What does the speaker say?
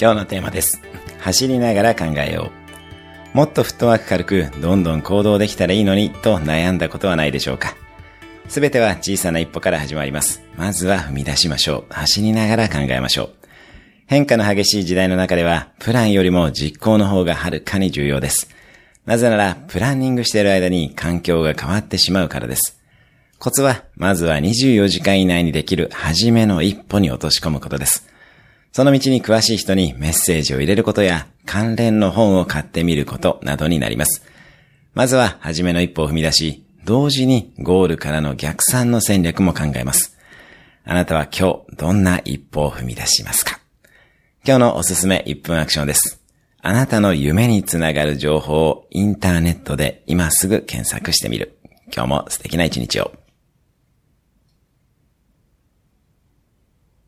今日のテーマです。走りながら考えよう。もっとフットワーク軽く、どんどん行動できたらいいのに、と悩んだことはないでしょうか。すべては小さな一歩から始まります。まずは踏み出しましょう。走りながら考えましょう。変化の激しい時代の中では、プランよりも実行の方がはるかに重要です。なぜなら、プランニングしている間に環境が変わってしまうからです。コツは、まずは24時間以内にできる初めの一歩に落とし込むことです。その道に詳しい人にメッセージを入れることや、関連の本を買ってみることなどになります。まずは、初めの一歩を踏み出し、同時にゴールからの逆算の戦略も考えます。あなたは今日、どんな一歩を踏み出しますか？今日のおすすめ1分アクションです。あなたの夢につながる情報をインターネットで今すぐ検索してみる。今日も素敵な一日を。